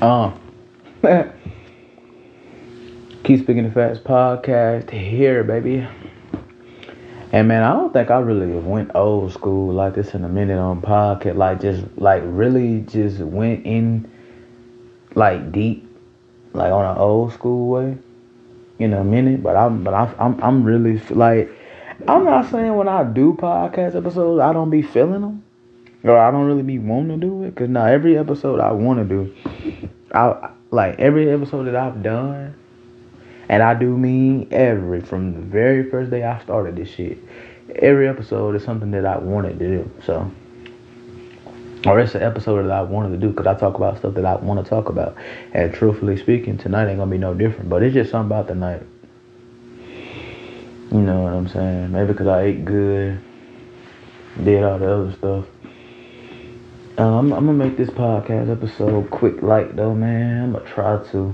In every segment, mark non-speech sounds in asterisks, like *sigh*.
Um, *laughs* keep speaking the facts podcast here, baby. And man, I don't think I really went old school like this in a minute on podcast. Like just like really just went in like deep, like on an old school way in a minute. But I'm but I, I'm I'm really like I'm not saying when I do podcast episodes I don't be feeling them or I don't really be wanting to do it. Cause now every episode I want to do, I like every episode that I've done, and I do mean every from the very first day I started this shit. Every episode is something that I wanted to do. So, or it's an episode that I wanted to do because I talk about stuff that I want to talk about. And truthfully speaking, tonight ain't gonna be no different. But it's just something about the night. You know what I'm saying? Maybe because I ate good, did all the other stuff. Um, I'm gonna make this podcast episode quick, light though, man. I'm gonna try to,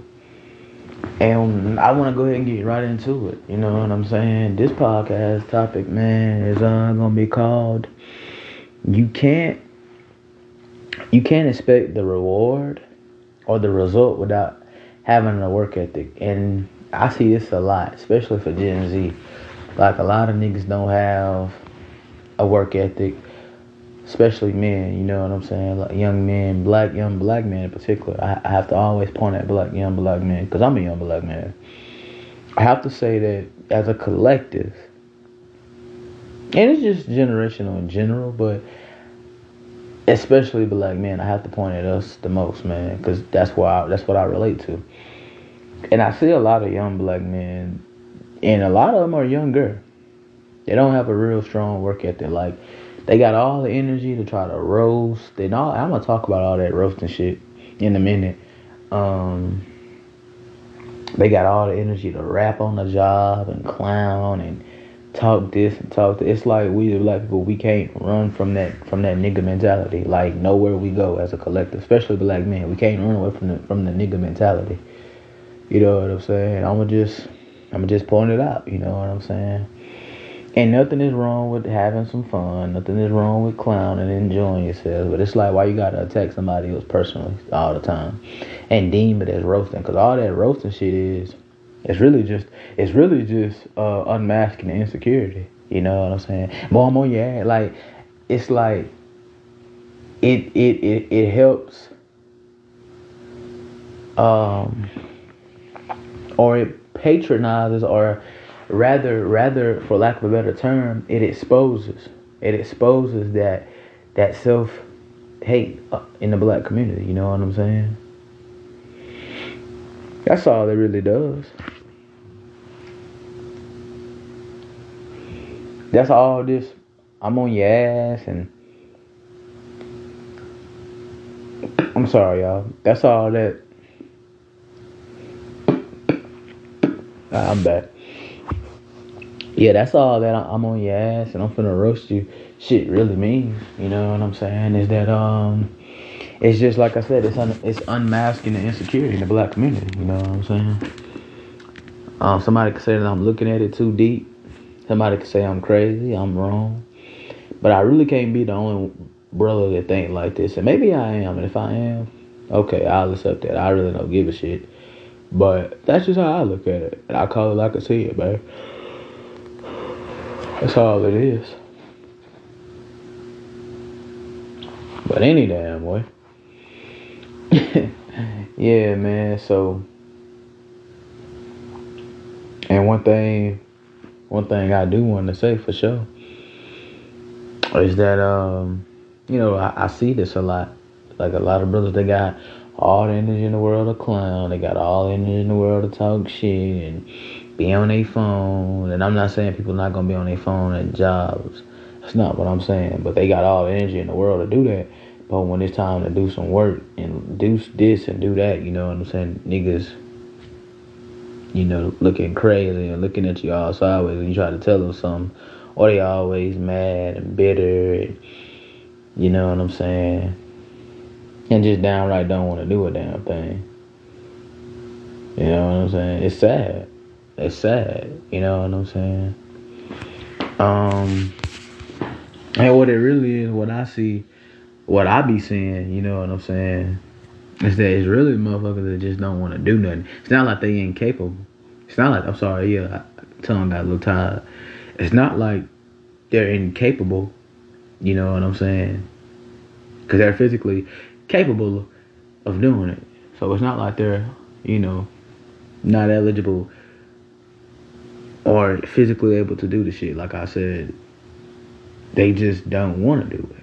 and I want to go ahead and get right into it. You know what I'm saying? This podcast topic, man, is uh, gonna be called "You Can't You Can't Expect the Reward or the Result Without Having a Work Ethic." And I see this a lot, especially for Gen Z. Like a lot of niggas don't have a work ethic especially men, you know what I'm saying? Like young men, black young black men in particular. I, I have to always point at black young black men because I'm a young black man. I have to say that as a collective, and it's just generational in general, but especially black men, I have to point at us the most, man, because that's why that's what I relate to. And I see a lot of young black men, and a lot of them are younger. They don't have a real strong work ethic, like they got all the energy to try to roast. And all, I'm gonna talk about all that roasting shit in a minute. Um, they got all the energy to rap on the job and clown and talk this and talk that. It's like we black people we can't run from that from that nigga mentality. Like nowhere we go as a collective, especially black men, we can't run away from the from the nigga mentality. You know what I'm saying? I'ma just I'ma just point it out. You know what I'm saying? And nothing is wrong with having some fun. Nothing is wrong with clowning and enjoying yourself. But it's like why you gotta attack somebody else personally all the time, and deem it as roasting. Cause all that roasting shit is, it's really just, it's really just uh, unmasking the insecurity. You know what I'm saying? More and more, yeah. Like it's like it it it it helps. Um, or it patronizes or rather rather for lack of a better term it exposes it exposes that that self hate uh, in the black community you know what i'm saying? That's all it really does. That's all this i'm on your ass and i'm sorry y'all. That's all that. I'm back yeah, that's all that I'm on your ass and I'm finna roast you. Shit really means, you know what I'm saying? Is that um, it's just like I said, it's un- it's unmasking the insecurity in the black community. You know what I'm saying? Um, somebody could say that I'm looking at it too deep. Somebody could say I'm crazy, I'm wrong, but I really can't be the only brother that think like this. And maybe I am, and if I am, okay, I'll accept that. I really don't give a shit. But that's just how I look at it, and I call it like I see it, man. That's all it is. But any damn way. *laughs* yeah, man, so and one thing one thing I do want to say for sure is that um, you know, I, I see this a lot. Like a lot of brothers they got all the energy in the world to clown, they got all the energy in the world to talk shit and be on their phone. And I'm not saying people not gonna be on their phone at jobs. That's not what I'm saying. But they got all the energy in the world to do that. But when it's time to do some work and do this and do that, you know what I'm saying? Niggas, you know, looking crazy and looking at you all sideways when you try to tell them something. Or they always mad and bitter and, you know what I'm saying? And just downright don't want to do a damn thing. You know what I'm saying? It's sad it's sad. You know what I'm saying? Um, and what it really is, what I see, what I be seeing, you know what I'm saying, is that it's really motherfuckers that just don't want to do nothing. It's not like they incapable. It's not like I'm sorry, yeah, I, tongue got a little tired. It's not like they're incapable. You know what I'm saying? Because they're physically capable of doing it. So it's not like they're, you know, not eligible or physically able to do the shit. Like I said, they just don't want to do it.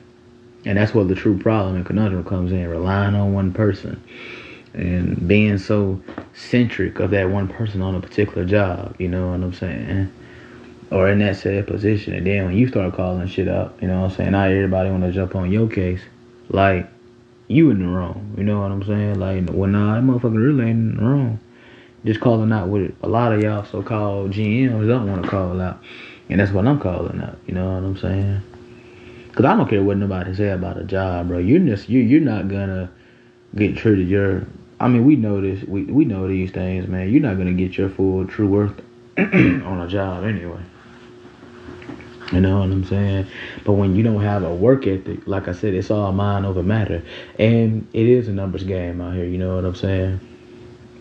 And that's where the true problem and conundrum comes in, relying on one person and being so centric of that one person on a particular job, you know what I'm saying? Or in that said position. And then when you start calling shit up, you know what I'm saying? Now everybody wanna jump on your case. Like, you in the wrong. You know what I'm saying? Like, well, nah, that motherfucker really ain't in the wrong. Just calling out what a lot of y'all so called GMs don't want to call out. And that's what I'm calling out. You know what I'm saying? Cause I don't care what nobody say about a job, bro. You're just you you're not gonna get treated your. I mean, we know this. We we know these things, man. You're not gonna get your full true worth *clears throat* on a job anyway. You know what I'm saying? But when you don't have a work ethic, like I said, it's all mind over matter, and it is a numbers game out here. You know what I'm saying?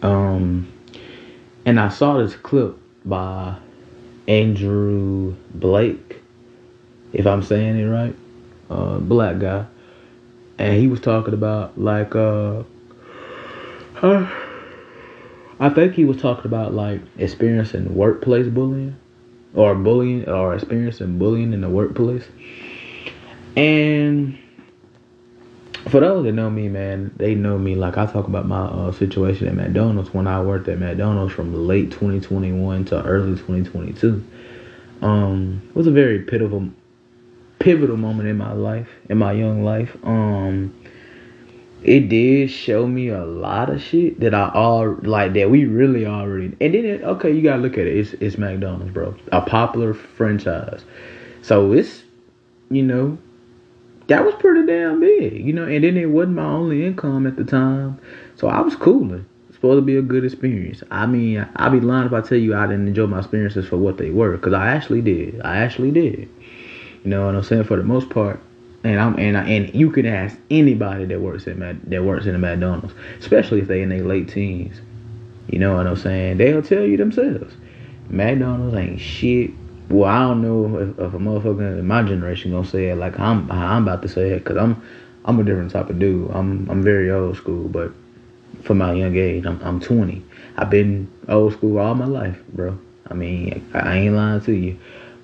Um, and I saw this clip by Andrew Blake if I'm saying it right, uh, black guy, and he was talking about like uh, I think he was talking about like experiencing workplace bullying or bullying or experiencing bullying in the workplace, and for those that know me, man, they know me. Like I talk about my uh, situation at McDonald's when I worked at McDonald's from late 2021 to early 2022. Um, it was a very pitiful pivotal moment in my life, in my young life. Um, it did show me a lot of shit that I all like that we really already. And then it, okay, you gotta look at it. It's it's McDonald's, bro, a popular franchise. So it's you know that was pretty damn big, you know. And then it wasn't my only income at the time, so I was cooling. It's supposed to be a good experience. I mean, I'd be lying if I tell you I didn't enjoy my experiences for what they were, because I actually did. I actually did. You know what I'm saying? For the most part. And I'm and I, and you can ask anybody that works at that works in a McDonald's, especially if they in their late teens. You know what I'm saying? They'll tell you themselves. McDonald's ain't shit. Well, I don't know if, if a motherfucker in my generation gonna say it like I'm I'm about to say it, cause I'm I'm a different type of dude. I'm I'm very old school, but for my young age, I'm I'm 20. I've been old school all my life, bro. I mean, I ain't lying to you,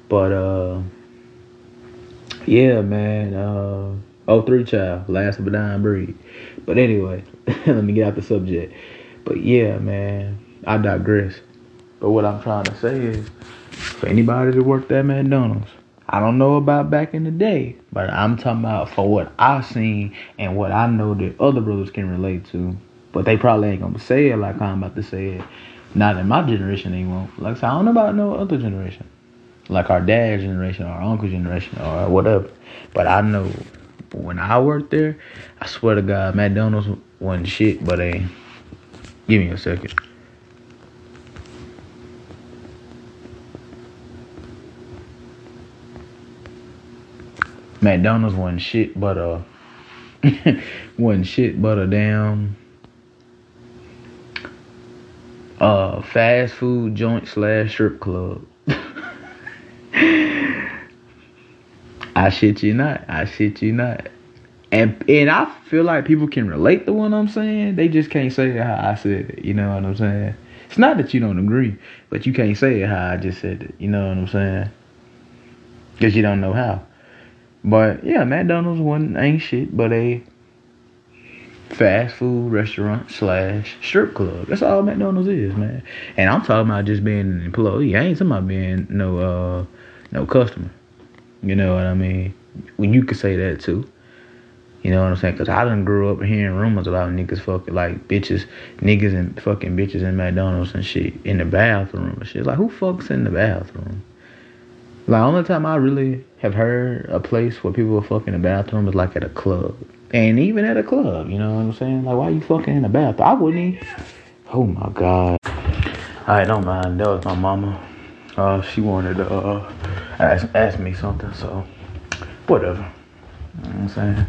but uh yeah, man. Uh, oh, three child, last of a dying breed. But anyway, *laughs* let me get out the subject. But yeah, man, I digress. But what I'm trying to say is, for anybody that worked at McDonald's, I don't know about back in the day, but I'm talking about for what I've seen and what I know that other brothers can relate to. But they probably ain't gonna say it like I'm about to say it. Not in my generation, they won't. Like I don't know about no other generation like our dad's generation or our uncle's generation or whatever. But I know when I worked there, I swear to God, McDonald's wasn't shit, but they give me a second. McDonald's wasn't shit, but uh, *laughs* wasn't shit, but a damn uh fast food joint slash strip club. *laughs* I shit you not. I shit you not. And and I feel like people can relate to what I'm saying. They just can't say it how I said it. You know what I'm saying? It's not that you don't agree, but you can't say it how I just said it. You know what I'm saying? Because you don't know how. But yeah, McDonald's one ain't shit, but a fast food restaurant slash strip club. That's all McDonald's is, man. And I'm talking about just being an employee. I ain't talking about being no uh no customer. You know what I mean? When you could say that too. You know what I'm saying? Because I done grew up hearing rumors about niggas fucking like bitches, niggas and fucking bitches in McDonald's and shit in the bathroom and shit. Like, who fucks in the bathroom? Like, only time I really have heard a place where people are fucking in the bathroom is like at a club. And even at a club, you know what I'm saying? Like, why you fucking in the bathroom? I wouldn't even. Oh my God. Alright, don't mind. That was my mama. Uh, she wanted to uh, ask, ask me something, so whatever. You know what I'm saying?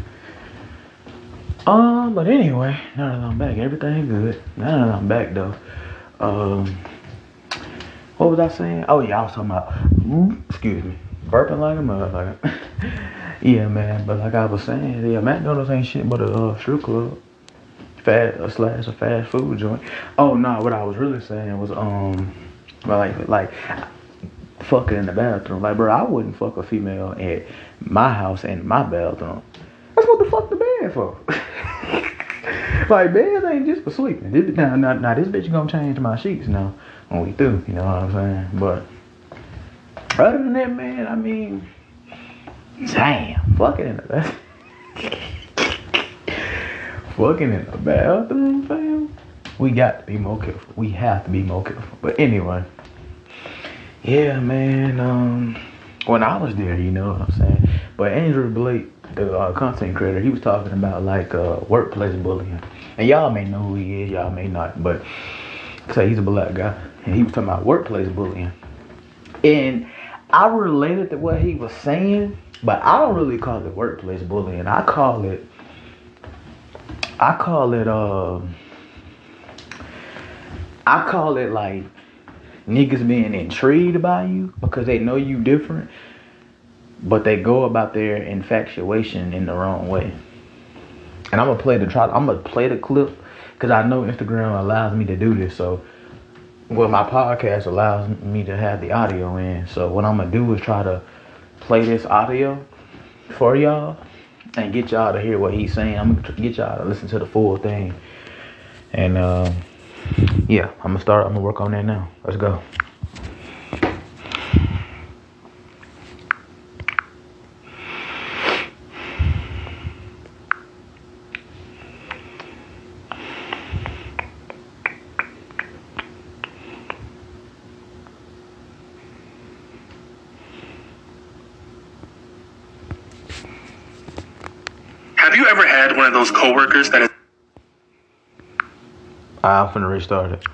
Um, but anyway, now that I'm back, everything good. Now that I'm back though. Um, what was I saying? Oh yeah, I was talking about. Mm, excuse me, burping like a motherfucker. *laughs* yeah, man. But like I was saying, yeah, McDonald's ain't shit but a uh, strip club, fast a slash a fast food joint. Oh no, what I was really saying was um, like like fucking in the bathroom. Like, bro, I wouldn't fuck a female at my house in my bathroom. That's what the fuck the bed for. *laughs* *laughs* like, beds ain't just for sleeping. This, now, now, now, this bitch gonna change my sheets now when we through. You know what I'm saying? But other than that, man, I mean, damn, fucking in the bathroom. *laughs* fucking in the bathroom, fam. We got to be more careful. We have to be more careful. But anyway. Yeah, man. Um, when I was there, you know what I'm saying. But Andrew Blake, the uh, content creator, he was talking about like uh, workplace bullying, and y'all may know who he is, y'all may not, but say he's a black guy, and he was talking about workplace bullying, and I related to what he was saying, but I don't really call it workplace bullying. I call it, I call it, uh, I call it like niggas being intrigued by you because they know you different, but they go about their infatuation in the wrong way. And I'm gonna play the try. I'm gonna play the clip because I know Instagram allows me to do this. So, well, my podcast allows me to have the audio in. So what I'm gonna do is try to play this audio for y'all and get y'all to hear what he's saying. I'm gonna get y'all to listen to the full thing. And uh, yeah, I'm gonna start. I'm gonna work on that now. Let's go. Ever had one of those coworkers that is I'm finna restart it.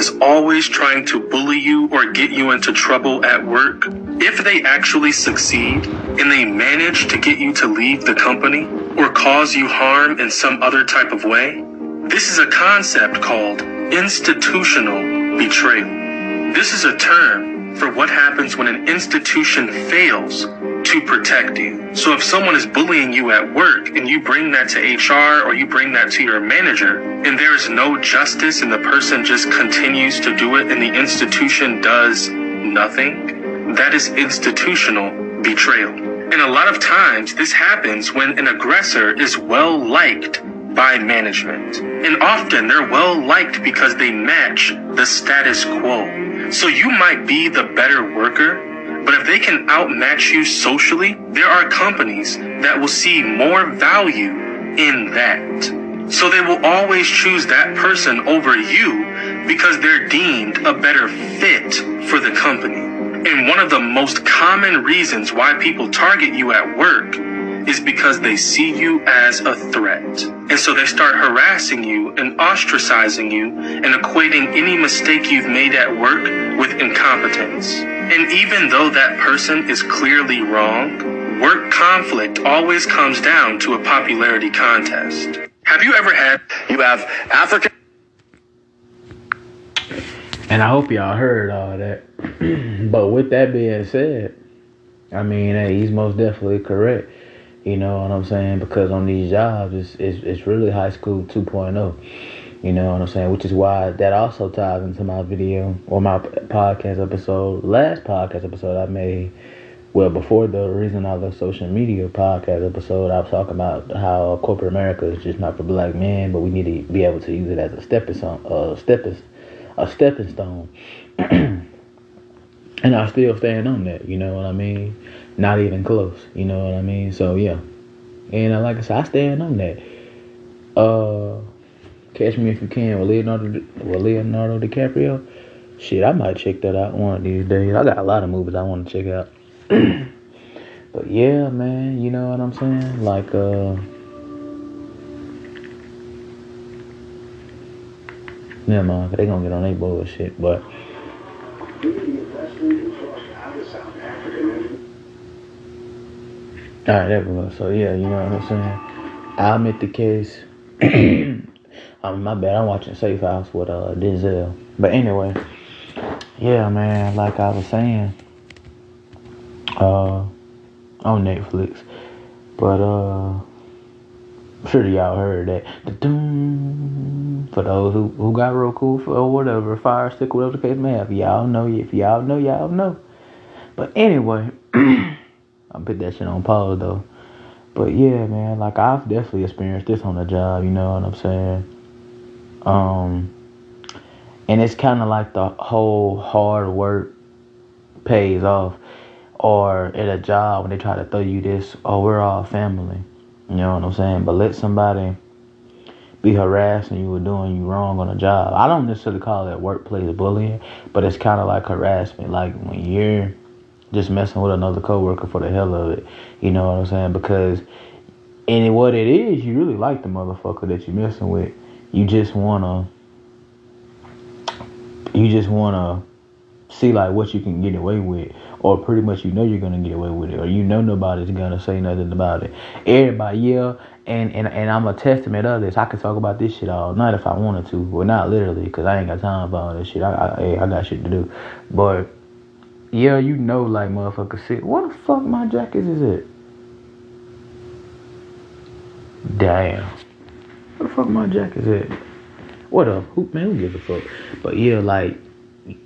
is always trying to bully you or get you into trouble at work? If they actually succeed and they manage to get you to leave the company or cause you harm in some other type of way, this is a concept called institutional betrayal. This is a term for what happens when an institution fails to protect you. So if someone is bullying you at work and you bring that to HR or you bring that to your manager and there is no justice and the person just continues to do it and the institution does nothing, that is institutional betrayal. And a lot of times this happens when an aggressor is well liked by management. And often they're well liked because they match the status quo. So you might be the better worker, but if they can outmatch you socially, there are companies that will see more value in that. So they will always choose that person over you because they're deemed a better fit for the company. And one of the most common reasons why people target you at work is because they see you as a threat. And so they start harassing you and ostracizing you and equating any mistake you've made at work with incompetence. And even though that person is clearly wrong, work conflict always comes down to a popularity contest. Have you ever had, you have African And I hope y'all heard all that. *clears throat* but with that being said, I mean, hey, he's most definitely correct. You know what I'm saying? Because on these jobs, it's it's, it's really high school 2.0. You know what I'm saying? Which is why that also ties into my video or my podcast episode, last podcast episode I made. Well, before the reason I left social media podcast episode, I was talking about how corporate America is just not for black men, but we need to be able to use it as a stepping stone, stepping, a stepping stone. *clears throat* and I still stand on that. You know what I mean? Not even close. You know what I mean? So yeah. And uh, like I said, I stand on that. Uh, Catch Me If You Can with Leonardo with Leonardo DiCaprio. Shit, I might check that out one of these days. I got a lot of movies I want to check out. *clears throat* but yeah, man, you know what I'm saying? Like uh Never mind, they gonna get on their bullshit, but All right, go. So yeah, you know what I'm saying. I'll make the case. *clears throat* um, my bad. I'm watching Safe House with uh Denzel. But anyway, yeah, man. Like I was saying, uh, on Netflix. But uh, I'm sure y'all heard that. For those who, who got Roku or whatever, Fire Stick, whatever the case may have, y'all know. If y'all know, y'all know. But anyway, *clears throat* I'll put that shit on pause though. But yeah, man, like I've definitely experienced this on the job. You know what I'm saying? Um, and it's kind of like the whole hard work pays off or at a job when they try to throw you this, oh, we're all family. You know what I'm saying? But let somebody be harassing you or doing you wrong on a job. I don't necessarily call it workplace bullying, but it's kind of like harassment. Like when you're just messing with another coworker for the hell of it. You know what I'm saying? Because and what it is, you really like the motherfucker that you're messing with. You just wanna you just wanna see like what you can get away with or pretty much you know you're gonna get away with it, or you know nobody's gonna say nothing about it. Everybody, yeah, and and and I'm a testament of this. I could talk about this shit all night if I wanted to, well, not literally, cause I ain't got time for all this shit. I I, I got shit to do, but yeah, you know, like motherfucker, sit. What the fuck, my jacket is it? Damn. What the fuck, my jacket is it? What up? Who man? Who gives a fuck? But yeah, like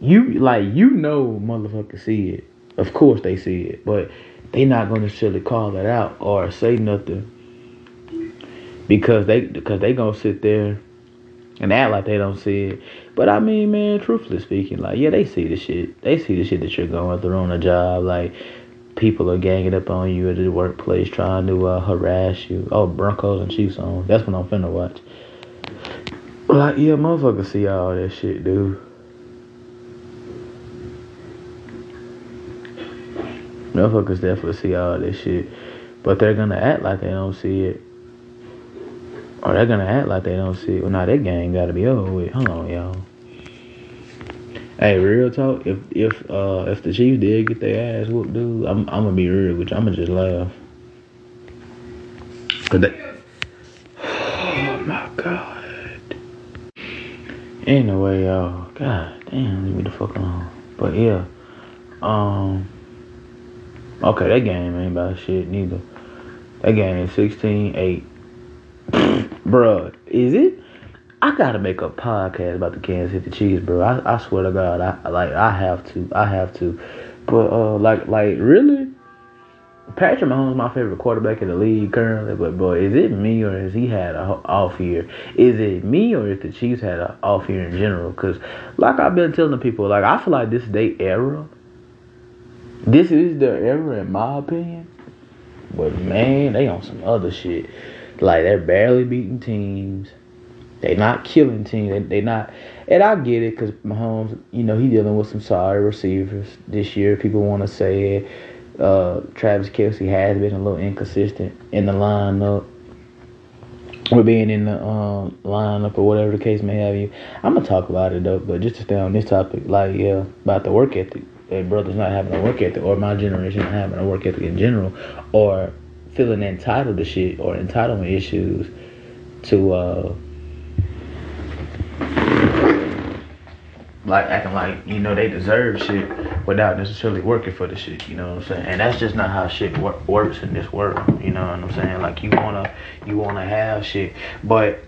you, like you know, motherfucker, see it. Of course they see it, but they not gonna necessarily call it out or say nothing because they because they gonna sit there and act like they don't see it. But I mean, man, truthfully speaking, like yeah, they see the shit. They see the shit that you're going through on the job. Like people are ganging up on you at the workplace, trying to uh, harass you. Oh, Broncos and Chiefs on. That's what I'm finna watch. Like yeah, motherfuckers see all that shit, dude. Motherfuckers definitely see all this shit, but they're gonna act like they don't see it, or they're gonna act like they don't see. Well, now that game gotta be over with. Hold on, y'all. Hey, real talk. If if uh if the Chiefs did get their ass whooped, dude, I'm I'm gonna be real with you. I'm gonna just laugh. Cause they. *sighs* Oh my god. Anyway, y'all. God damn, leave me the fuck alone. But yeah, um. Okay, that game ain't about shit neither. That game is 16-8. Bruh, is it? I gotta make a podcast about the Kansas City Chiefs, bro. I, I swear to God, I like I have to. I have to. But uh like like really? Patrick Mahomes my favorite quarterback in the league currently, but boy, is it me or has he had a off year? Is it me or is the Chiefs had an off year in general? Because, like I've been telling the people, like I feel like this day era this is the era, in my opinion. But man, they on some other shit. Like they're barely beating teams. They're not killing teams. They, they not. And I get it because Mahomes, you know, he dealing with some sorry receivers this year. People want to say it. Uh, Travis Kelce has been a little inconsistent in the lineup. With being in the um, lineup or whatever the case may have you. I'm gonna talk about it though, but just to stay on this topic, like yeah, about the work ethic their brothers not having a work ethic, or my generation not having a work ethic in general, or feeling entitled to shit or entitlement issues to uh like acting like you know they deserve shit without necessarily working for the shit. You know what I'm saying? And that's just not how shit wor- works in this world. You know what I'm saying? Like you wanna you wanna have shit, but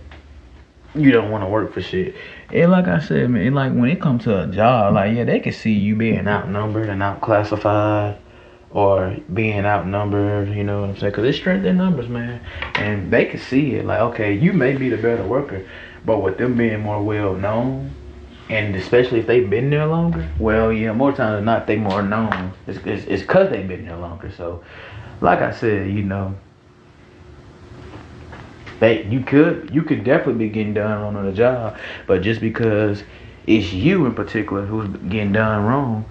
you don't want to work for shit. And like I said, man, like when it comes to a job, like yeah, they can see you being outnumbered and outclassified or being outnumbered, you know what I'm saying? Because it's strength in numbers, man. And they can see it. Like, okay, you may be the better worker, but with them being more well known, and especially if they've been there longer, well, yeah, more times than not, they more known. It's because it's, they've been there longer. So, like I said, you know, they you could you could definitely be getting done wrong on the job, but just because it's you in particular who's getting done wrong,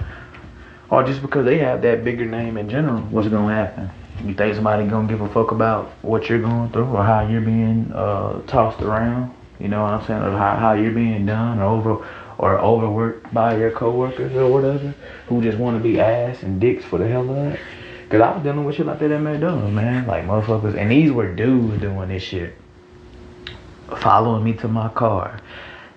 or just because they have that bigger name in general, what's gonna happen? You think somebody gonna give a fuck about what you're going through or how you're being uh, tossed around? You know what I'm saying? Or how, how you're being done or over or overworked by your coworkers or whatever who just want to be ass and dicks for the hell of it. Cause I was dealing with shit like that at McDonald's, man. Like motherfuckers, and these were dudes doing this shit, following me to my car.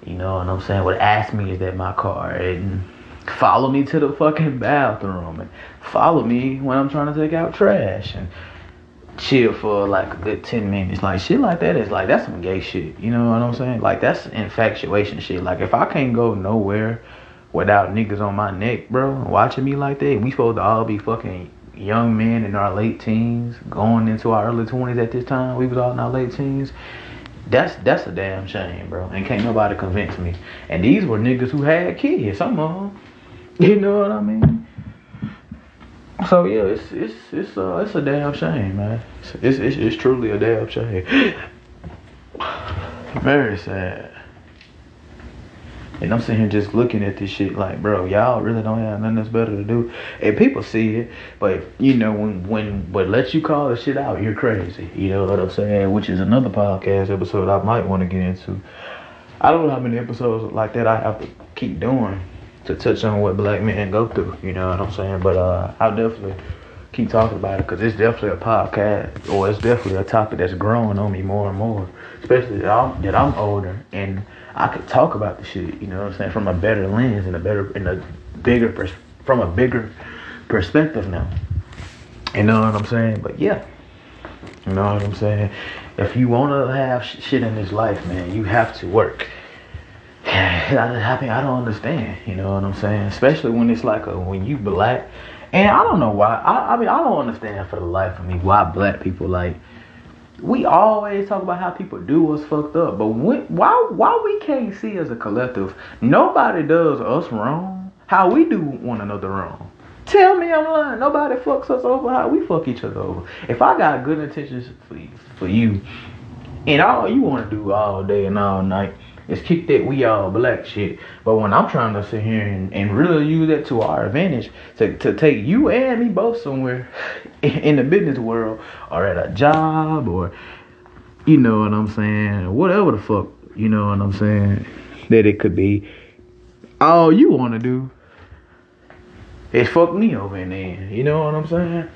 You know what I'm saying? Would ask me is that my car and follow me to the fucking bathroom and follow me when I'm trying to take out trash and chill for like a good 10 minutes. Like shit like that is like that's some gay shit. You know what I'm saying? Like that's infatuation shit. Like if I can't go nowhere without niggas on my neck, bro, watching me like that, we supposed to all be fucking young men in our late teens, going into our early 20s at this time. We was all in our late teens. That's that's a damn shame, bro. And can't nobody convince me. And these were niggas who had kids, some of them. *laughs* You know what I mean? So yeah, it's it's it's uh it's a damn shame, man. It's it's, it's truly a damn shame. *sighs* Very sad. And I'm sitting here just looking at this shit like, bro, y'all really don't have nothing else better to do. And people see it, but you know when when but let you call the shit out, you're crazy. You know what I'm saying? Which is another podcast episode I might want to get into. I don't know how many episodes like that I have to keep doing to touch on what black men go through. You know what I'm saying? But uh, I'll definitely keep talking about it because it's definitely a podcast or it's definitely a topic that's growing on me more and more. Especially that I'm, that I'm older and I could talk about the shit. You know what I'm saying? From a better lens and a better and a bigger pers- from a bigger perspective now. You know what I'm saying? But yeah. You know what I'm saying? If you want to have sh- shit in this life, man, you have to work. *sighs* I mean, I don't understand. You know what I'm saying? Especially when it's like a, when you black, and I don't know why. I, I mean, I don't understand for the life of me why black people like. We always talk about how people do us fucked up, but when, why why we can't see as a collective? Nobody does us wrong. How we do one another wrong. Tell me I'm lying. Nobody fucks us over how we fuck each other over. If I got good intentions for you, for you and all you want to do all day and all night is kick that we all black shit. But when I'm trying to sit here and, and really use that to our advantage to, to take you and me both somewhere *laughs* in the business world or at a job or you know what I'm saying, whatever the fuck, you know what I'm saying, that it could be. All you want to do is fuck me over in the end. You know what I'm saying?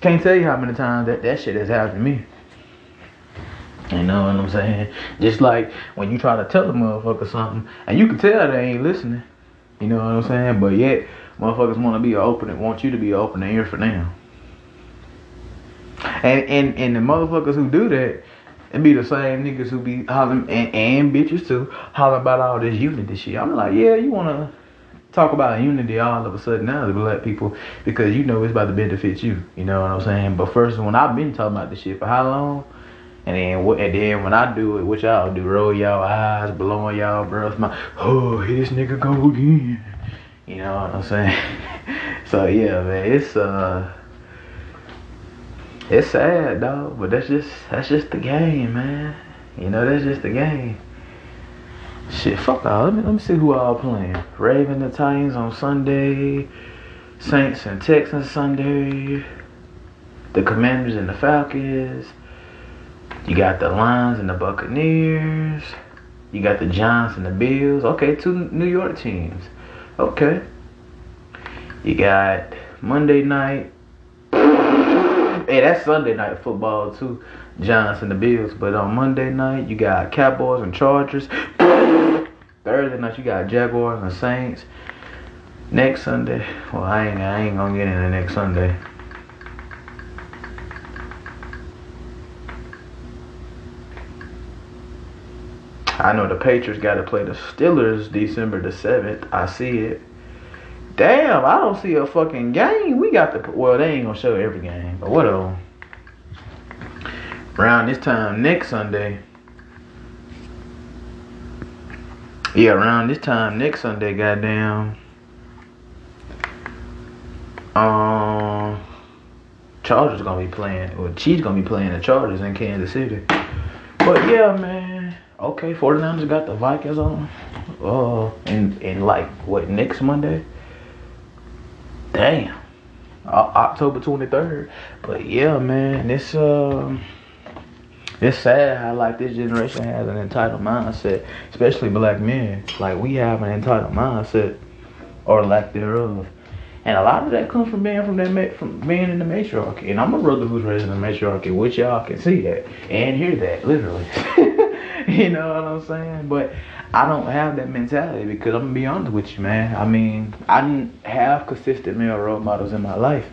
Can't tell you how many times that, that shit has happened to me. You know what I'm saying? Just like when you try to tell a motherfucker something and you can tell they ain't listening. You know what I'm saying? But yet, motherfuckers want to be open and want you to be open and ear for them. And and and the motherfuckers who do that, it be the same niggas who be hollering and, and bitches too, hollering about all this unity shit. I'm like, yeah, you wanna talk about unity all of a sudden now to black people because you know it's about to benefit you. You know what I'm saying? But first, when I've been talking about this shit for how long? And then, and then when I do it, what y'all do? Roll y'all eyes, blowing y'all breath. My, oh, here this nigga go again. You know what I'm saying? *laughs* so yeah, man, it's uh, it's sad, dog. But that's just that's just the game, man. You know, that's just the game. Shit, fuck all. Let me let me see who all playing. Raven Titans on Sunday. Saints and Texans Sunday. The Commanders and the Falcons. You got the Lions and the Buccaneers. You got the Giants and the Bills. Okay, two New York teams. Okay. You got Monday night. Hey, that's Sunday night football too. Giants and the Bills. But on Monday night, you got Cowboys and Chargers. Thursday night, you got Jaguars and Saints. Next Sunday, well, I ain't, I ain't gonna get into next Sunday. I know the Patriots got to play the Steelers December the 7th. I see it. Damn, I don't see a fucking game. We got the. Well, they ain't going to show every game, but whatever. Around this time next Sunday. Yeah, around this time next Sunday, goddamn. Um, Chargers gonna be playing, or Chiefs gonna be playing the Chargers in Kansas City. But yeah, man. Okay, 49ers got the Vikings on. Uh, and and like what next Monday? Damn, o- October 23rd. But yeah, man, it's um. It's sad how like this generation has an entitled mindset, especially black men. Like we have an entitled mindset, or lack thereof. And a lot of that comes from being from that from being in the matriarchy. And I'm a brother who's raised in the matriarchy, which y'all can see that and hear that literally. *laughs* *laughs* you know what I'm saying? But I don't have that mentality because I'm gonna be honest with you, man. I mean, I didn't have consistent male role models in my life,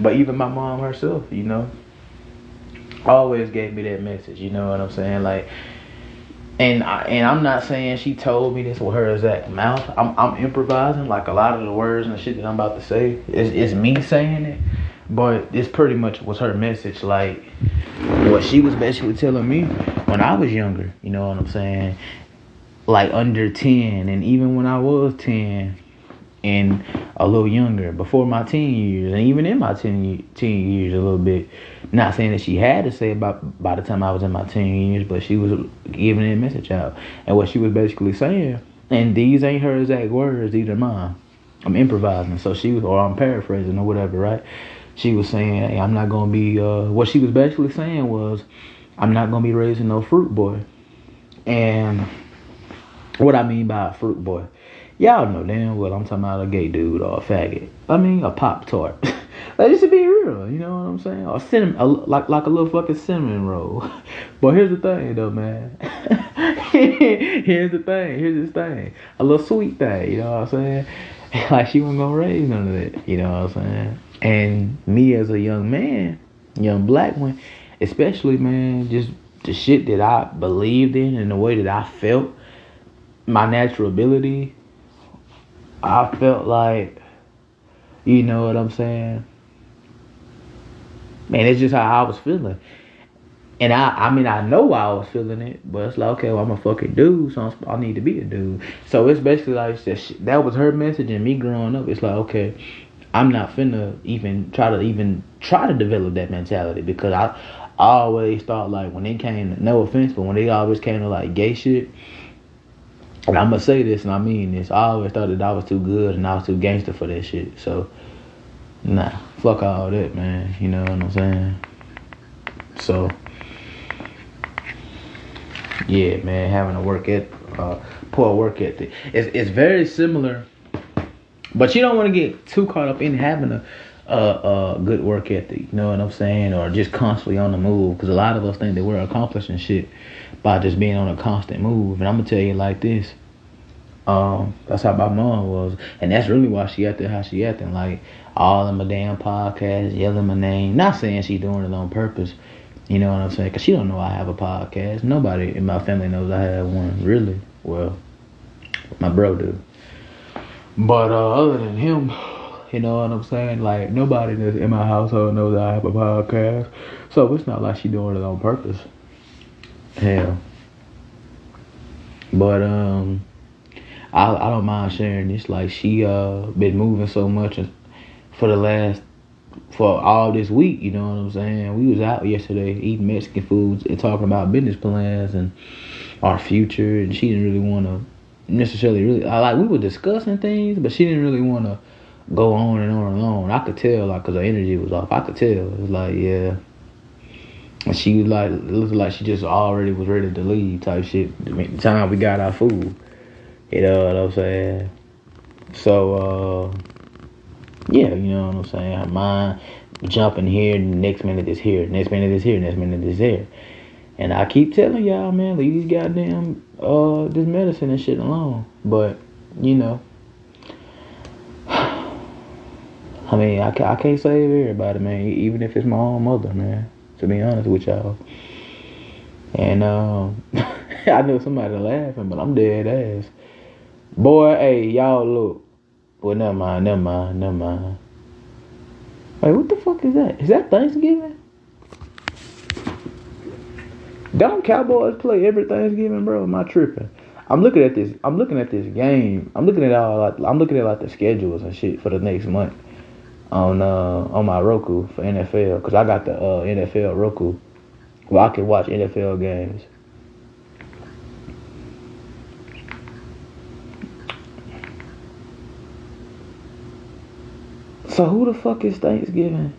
but even my mom herself, you know, always gave me that message. You know what I'm saying? Like, and I, and I'm not saying she told me this with her exact mouth. I'm I'm improvising. Like a lot of the words and the shit that I'm about to say is is me saying it, but it's pretty much was her message. Like what she was basically telling me when I was younger. You know what I'm saying? Like under ten, and even when I was ten, and a little younger before my teen years and even in my teen, teen years a little bit not saying that she had to say about by the time I was in my teen years but she was giving a message out and what she was basically saying and these ain't her exact words these are mine I'm improvising so she was or I'm paraphrasing or whatever right she was saying hey I'm not gonna be uh what she was basically saying was I'm not gonna be raising no fruit boy and what I mean by a fruit boy Y'all know damn well I'm talking about a gay dude or a faggot. I mean a pop tart. *laughs* like just to be real, you know what I'm saying? Or cinnamon, a, like like a little fucking cinnamon roll. *laughs* but here's the thing though, man. *laughs* here's the thing. Here's this thing. A little sweet thing. You know what I'm saying? Like she wasn't gonna raise none of that. You know what I'm saying? And me as a young man, young black one, especially man, just the shit that I believed in and the way that I felt, my natural ability I felt like, you know what I'm saying? Man, it's just how I was feeling. And I, I mean, I know I was feeling it, but it's like, okay, well, I'm a fucking dude, so I'm, i need to be a dude. So it's basically like that, that was her message, and me growing up, it's like, okay, I'm not finna even try to even try to develop that mentality because I, I always thought like when they came, no offense, but when they always came to like gay shit, and I'm gonna say this, and I mean this. I always thought that I was too good and I was too gangster for that shit. So, nah, fuck all that, man. You know what I'm saying? So, yeah, man, having a work ethic, uh, poor work ethic. It's it's very similar, but you don't want to get too caught up in having a. a good work ethic, you know what I'm saying, or just constantly on the move. Because a lot of us think that we're accomplishing shit by just being on a constant move. And I'm gonna tell you like this. Um, that's how my mom was, and that's really why she acted how she acting. Like all in my damn podcast, yelling my name. Not saying she's doing it on purpose. You know what I'm saying? Cause she don't know I have a podcast. Nobody in my family knows I have one. Really? Well, my bro do. But uh, other than him, you know what I'm saying? Like nobody in my household knows I have a podcast. So it's not like she doing it on purpose. Hell. But um I I don't mind sharing this. Like she uh been moving so much for the last for all this week, you know what I'm saying? We was out yesterday eating Mexican foods and talking about business plans and our future and she didn't really want to necessarily really I like we were discussing things, but she didn't really want to go on and on and on. I could tell like cuz her energy was off. I could tell. It was like, yeah, and she was like, looked like she just already was ready to leave type shit. The time we got our food. You know what I'm saying? So, uh, yeah, you know what I'm saying? Her mind jumping here, next minute is here, next minute is here, next minute is here. And I keep telling y'all, man, leave these goddamn, uh, this medicine and shit alone. But, you know, I mean, I, I can't save everybody, man, even if it's my own mother, man to be honest with y'all. And um, *laughs* I know somebody laughing, but I'm dead ass. Boy, hey, y'all look. Well, never mind, never mind, never mind. Wait, what the fuck is that? Is that Thanksgiving? Don't Cowboys play every Thanksgiving, bro? Am I tripping? I'm looking at this. I'm looking at this game. I'm looking at all. Like, I'm looking at like the schedules and shit for the next month on uh on my Roku for NFL because I got the uh, NFL Roku where I can watch NFL games. So who the fuck is Thanksgiving?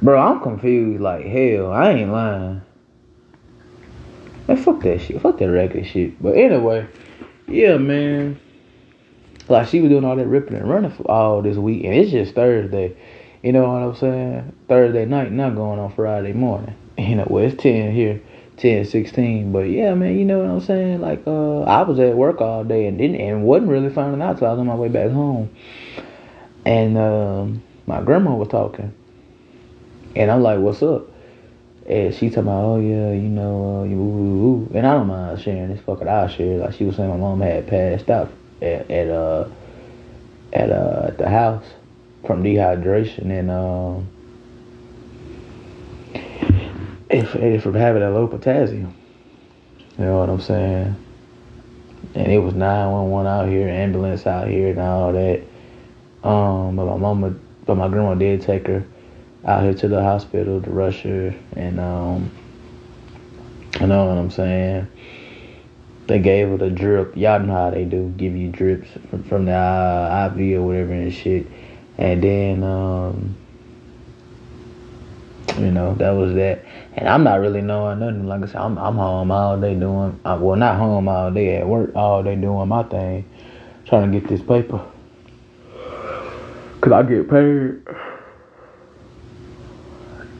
Bro, I'm confused like hell. I ain't lying. Man, fuck that shit. Fuck that record shit. But anyway, yeah, man. Like she was doing all that ripping and running for all this week, and it's just Thursday. You know what I'm saying? Thursday night, not going on Friday morning. *laughs* You know, well it's ten here, 10, 16. But yeah, man, you know what I'm saying? Like, uh, I was at work all day and didn't and wasn't really finding out till I was on my way back home. And um, my grandma was talking, and I'm like, "What's up?" And she talking about, "Oh yeah, you know, uh, you ooh, ooh. and I don't mind sharing this. Fuck it, I'll share. Like she was saying, my mom had passed out at uh at uh at the house from dehydration and um if, if from having a low potassium. You know what I'm saying? And it was 911 out here, ambulance out here, and all that. Um, but my mama, but my grandma did take her out here to the hospital to rush her, and um, you know what I'm saying? They gave her the drip. Y'all know how they do, give you drips from, from the uh, IV or whatever and shit. And then, um, you know, that was that. And I'm not really knowing nothing. Like I said, I'm, I'm home all day doing, uh, well, not home all day, at work all day doing my thing, trying to get this paper. Cause I get paid.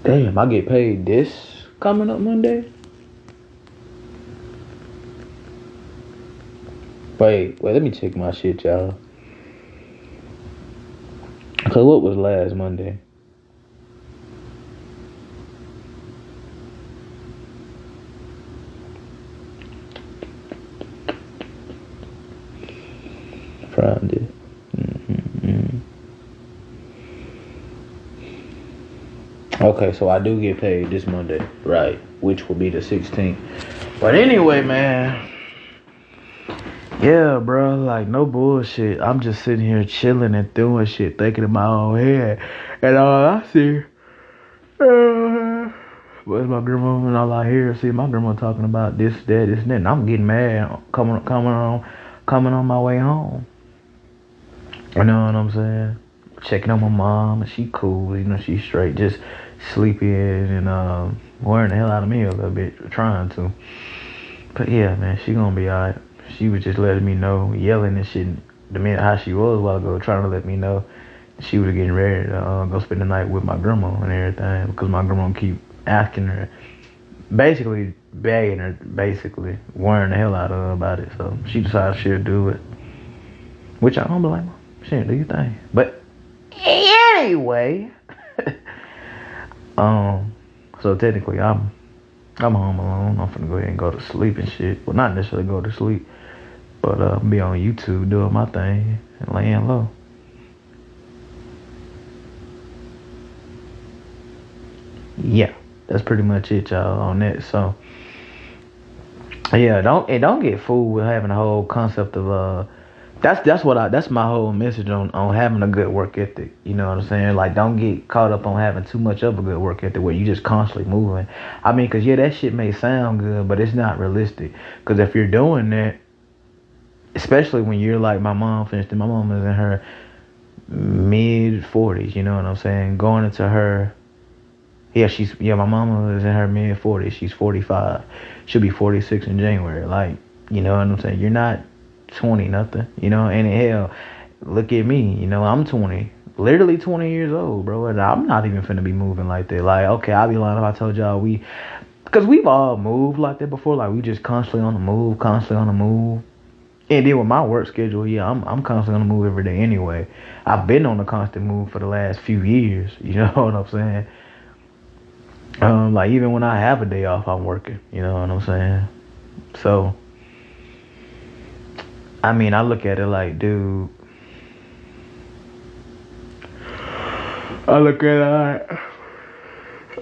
Damn, I get paid this coming up Monday. Wait, wait, let me check my shit, y'all. Cause what was last Monday? Friday. Mm-hmm. Okay, so I do get paid this Monday, right? Which will be the 16th. But anyway, man. Yeah, bro, like no bullshit. I'm just sitting here chilling and doing shit, thinking in my own head, and all I see uh, my grandma, and all I hear, see my grandma talking about this, that, this, and that. And I'm getting mad, coming, coming on, coming on my way home. You know what I'm saying? Checking on my mom, and she cool, you know, she's straight, just sleeping and um, wearing the hell out of me a little bit, trying to. But yeah, man, she gonna be alright she was just letting me know, yelling and shit. The minute how she was a while ago, trying to let me know she was getting ready to uh, go spend the night with my grandma and everything because my grandma keep asking her, basically begging her, basically worrying the hell out of her about it. So she decided she'll do it, which I don't blame her. She didn't do your thing, but anyway, *laughs* um, so technically I'm I'm home alone. I'm finna go ahead and go to sleep and shit. Well, not necessarily go to sleep. But uh, be on YouTube doing my thing and laying low. Yeah, that's pretty much it, y'all, on that. So, yeah, don't and don't get fooled with having a whole concept of uh. That's that's what I that's my whole message on on having a good work ethic. You know what I'm saying? Like don't get caught up on having too much of a good work ethic where you just constantly moving. I mean, cause yeah, that shit may sound good, but it's not realistic. Cause if you're doing that especially when you're like my mom finished my mom is in her mid 40s you know what i'm saying? Going into her yeah she's yeah my mom is in her mid 40s she's 45 she'll be 46 in january. Like you know what i'm saying? You're not 20 nothing you know? And hell look at me you know i'm 20 literally 20 years old bro. And i'm not even finna be moving like that. Like okay i'll be lying if i told y'all we because we've all moved like that before. Like we just constantly on the move constantly on the move and then with my work schedule, yeah, I'm I'm constantly on the move every day anyway. I've been on a constant move for the last few years. *laughs* You know what I'm saying? Um, like even when I have a day off, I'm working. You know what I'm saying? So, I mean, I look at it like, dude. I look at it like,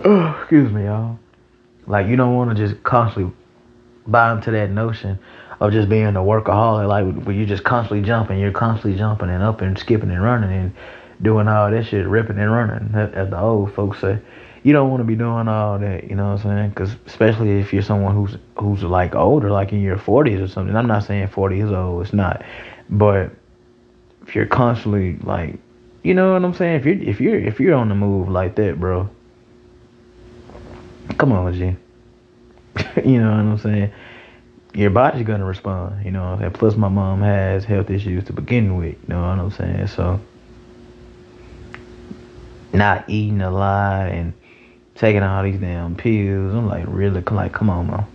oh, *sighs* excuse me, y'all. Like you don't want to just constantly buy into that notion of just being a workaholic, like where you're just constantly jumping, you're constantly jumping and up and skipping and running and doing all that shit, ripping and running, as the old folks say. You don't want to be doing all that, you know what I'm saying? Because especially if you're someone who's who's like older, like in your 40s or something. I'm not saying 40 is old, it's not, but if you're constantly like, you know what I'm saying? If you're if you're if you're on the move like that, bro, come on, G. *laughs* you know what I'm saying? Your body's gonna respond. You know, plus my mom has health issues to begin with. You know what I'm saying? So not eating a lot and taking all these damn pills. I'm like, really? Like, come on, bro.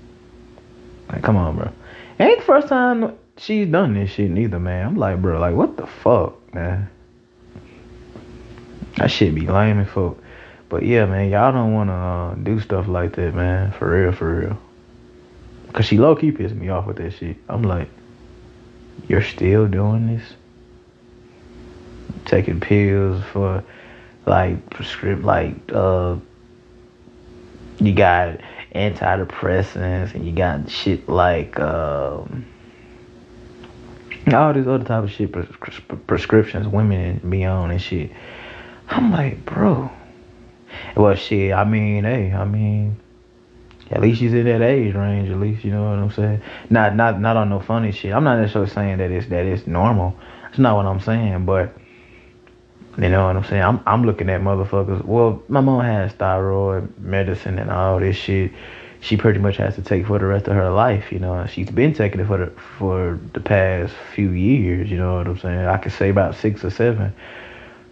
Like, come on, bro. It ain't the first time she's done this shit neither, man. I'm like, bro, like, what the fuck, man? That shit be lame fuck. But yeah, man, y'all don't want to uh, do stuff like that, man. For real, for real. Cause she low key pissed me off with that shit. I'm like, you're still doing this? Taking pills for like prescript like uh you got antidepressants and you got shit like um all this other type of shit pres- prescriptions women be on and shit i'm like bro well shit i mean hey i mean at least she's in that age range at least you know what i'm saying not not not on no funny shit i'm not necessarily saying that it's that it's normal that's not what i'm saying but you know what I'm saying? I'm I'm looking at motherfuckers. Well, my mom has thyroid medicine and all this shit. She pretty much has to take for the rest of her life. You know, she's been taking it for the for the past few years. You know what I'm saying? I could say about six or seven.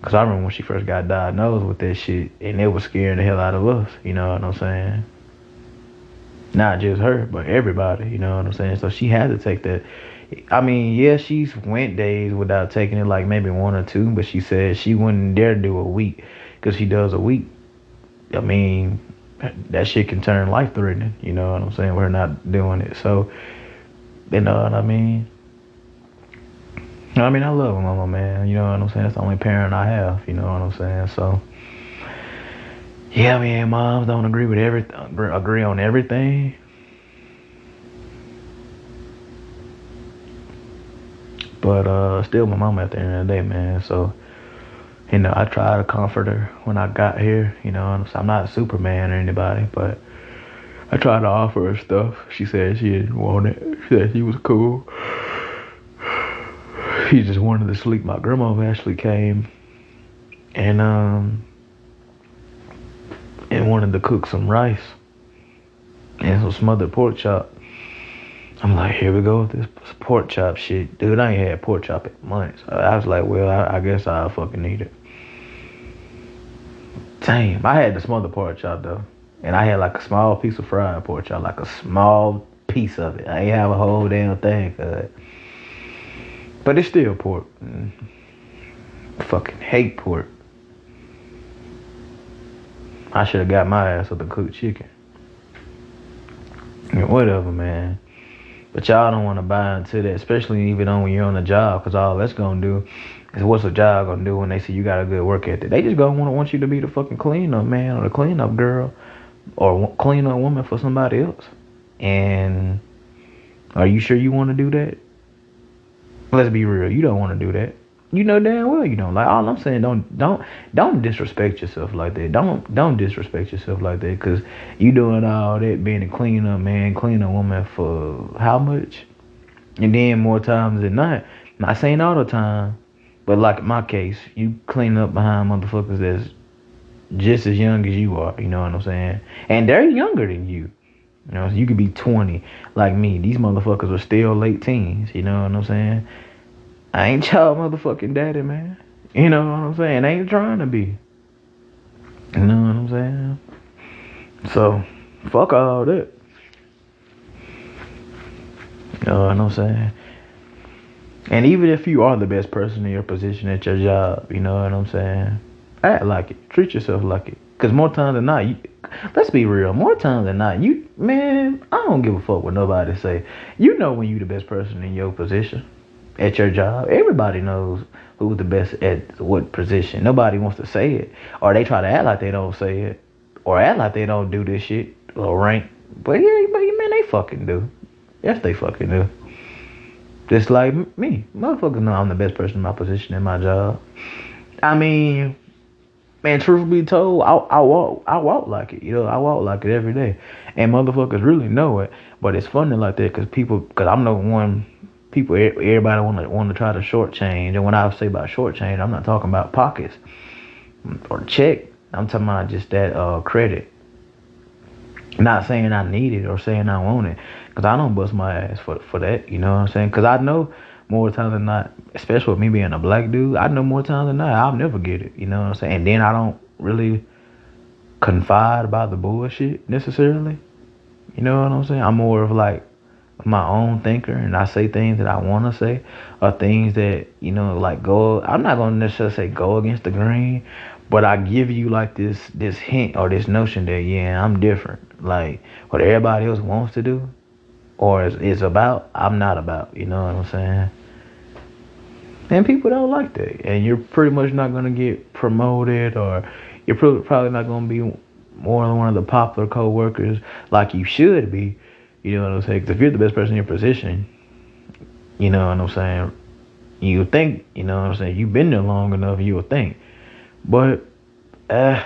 Cause I remember when she first got diagnosed with that shit, and it was scaring the hell out of us. You know what I'm saying? Not just her, but everybody. You know what I'm saying? So she had to take that I mean, yeah, she's went days without taking it, like maybe one or two, but she said she wouldn't dare do a week because she does a week. I mean, that shit can turn life threatening. You know what I'm saying? We're not doing it, so you know what I mean. I mean, I love my mama, man. You know what I'm saying? That's the only parent I have. You know what I'm saying? So, yeah, I mean, moms don't agree with everything, agree on everything. But uh, still my mom at the end of the day, man. So, you know, I try to comfort her when I got here. You know, I'm not Superman or anybody, but I tried to offer her stuff. She said she didn't want it. She said she was cool. She just wanted to sleep. My grandma actually came and um wanted to cook some rice and some smothered pork chop. I'm like, here we go with this pork chop shit. Dude, I ain't had pork chop in months. I was like, well, I, I guess I'll fucking need it. Damn, I had the smothered pork chop though. And I had like a small piece of fried pork chop, like a small piece of it. I ain't have a whole damn thing it. But it's still pork. Mm. Fucking hate pork. I should have got my ass with the cooked chicken. Yeah, whatever, man. But y'all don't want to buy into that, especially even on when you're on a job, because all that's gonna do is what's a job gonna do when they see you got a good work ethic? They just gonna want to want you to be the fucking cleanup man or the cleanup girl or cleanup woman for somebody else. And are you sure you want to do that? Let's be real, you don't want to do that. You know damn well you don't. Like all I'm saying, don't don't don't disrespect yourself like that. Don't don't disrespect yourself like that, cause you doing all that being a cleaner man, cleaner woman for how much? And then more times than not, not saying all the time, but like in my case, you clean up behind motherfuckers that's just as young as you are. You know what I'm saying? And they're younger than you. You know, so you could be 20 like me. These motherfuckers are still late teens. You know what I'm saying? I ain't y'all motherfucking daddy, man. You know what I'm saying? I ain't trying to be. You know what I'm saying? So, fuck all that. You know what I'm saying? And even if you are the best person in your position at your job, you know what I'm saying? Ah. Act like it. Treat yourself like it. Cause more times than not, you, let's be real. More times than not, you man, I don't give a fuck what nobody say. You know when you the best person in your position at your job. Everybody knows who's the best at what position. Nobody wants to say it, or they try to act like they don't say it, or act like they don't do this shit or rank. But yeah, but man, they fucking do. Yes, they fucking do. Just like me, motherfuckers know I'm the best person in my position in my job. I mean, man, truth be told, I, I walk, I walk like it. You know, I walk like it every day, and motherfuckers really know it. But it's funny like that because people, because I'm the one people, everybody want to want to try to shortchange. And when I say about shortchange, I'm not talking about pockets or check. I'm talking about just that uh, credit. Not saying I need it or saying I want it, Cause I don't bust my ass for for that. You know what I'm saying? Cause I know more times than not, especially with me being a black dude, I know more times than not I'll never get it. You know what I'm saying? And then I don't really confide about the bullshit necessarily. You know what I'm saying? I'm more of like my own thinker and I say things that I want to say or things that, you know, like go, I'm not going to necessarily say go against the grain, but I give you like this, this hint or this notion that, yeah, I'm different. Like what everybody else wants to do or is, is about, I'm not about, you know what I'm saying? And people don't like that. And you're pretty much not going to get promoted or you're probably not going to be more than one of the popular co-workers like you should be you know what I'm saying? Because if you're the best person in your position, you know what I'm saying? You think, you know what I'm saying? You've been there long enough, you would think. But, uh,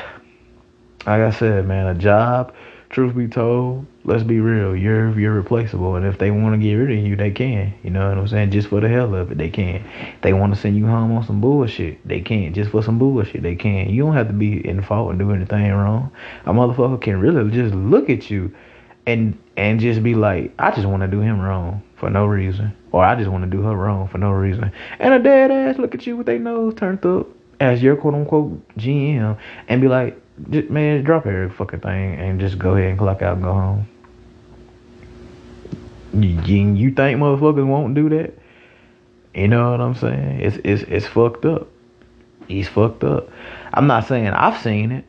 like I said, man, a job, truth be told, let's be real, you're you're replaceable. And if they want to get rid of you, they can. You know what I'm saying? Just for the hell of it, they can. They want to send you home on some bullshit, they can. Just for some bullshit, they can. You don't have to be in fault and do anything wrong. A motherfucker can really just look at you and and just be like, I just want to do him wrong for no reason, or I just want to do her wrong for no reason, and a dead ass look at you with their nose turned up as your quote unquote GM, and be like, man, drop every fucking thing and just go ahead and clock out and go home. You, you think motherfuckers won't do that? You know what I'm saying? It's it's it's fucked up. He's fucked up. I'm not saying I've seen it.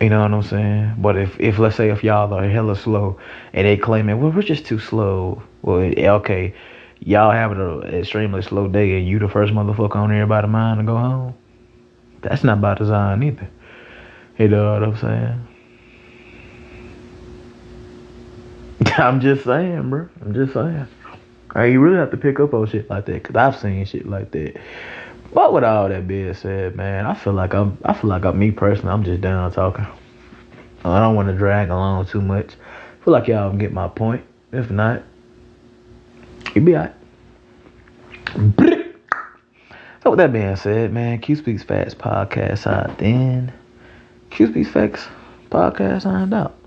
You know what I'm saying? But if, if let's say if y'all are hella slow and they claim it, well, we're just too slow. Well, okay, y'all having an extremely slow day and you the first motherfucker on everybody's mind to go home. That's not by design either. You know what I'm saying? *laughs* I'm just saying, bro. I'm just saying. Hey, you really have to pick up on shit like that, cause I've seen shit like that. But with all that being said, man, I feel like I'm, I feel like I'm, me personally, I'm just down talking. I don't want to drag along too much. I feel like y'all get my point. If not, you be alright. So with that being said, man, Q Speaks Facts podcast out then. Q Speaks Facts podcast signed out.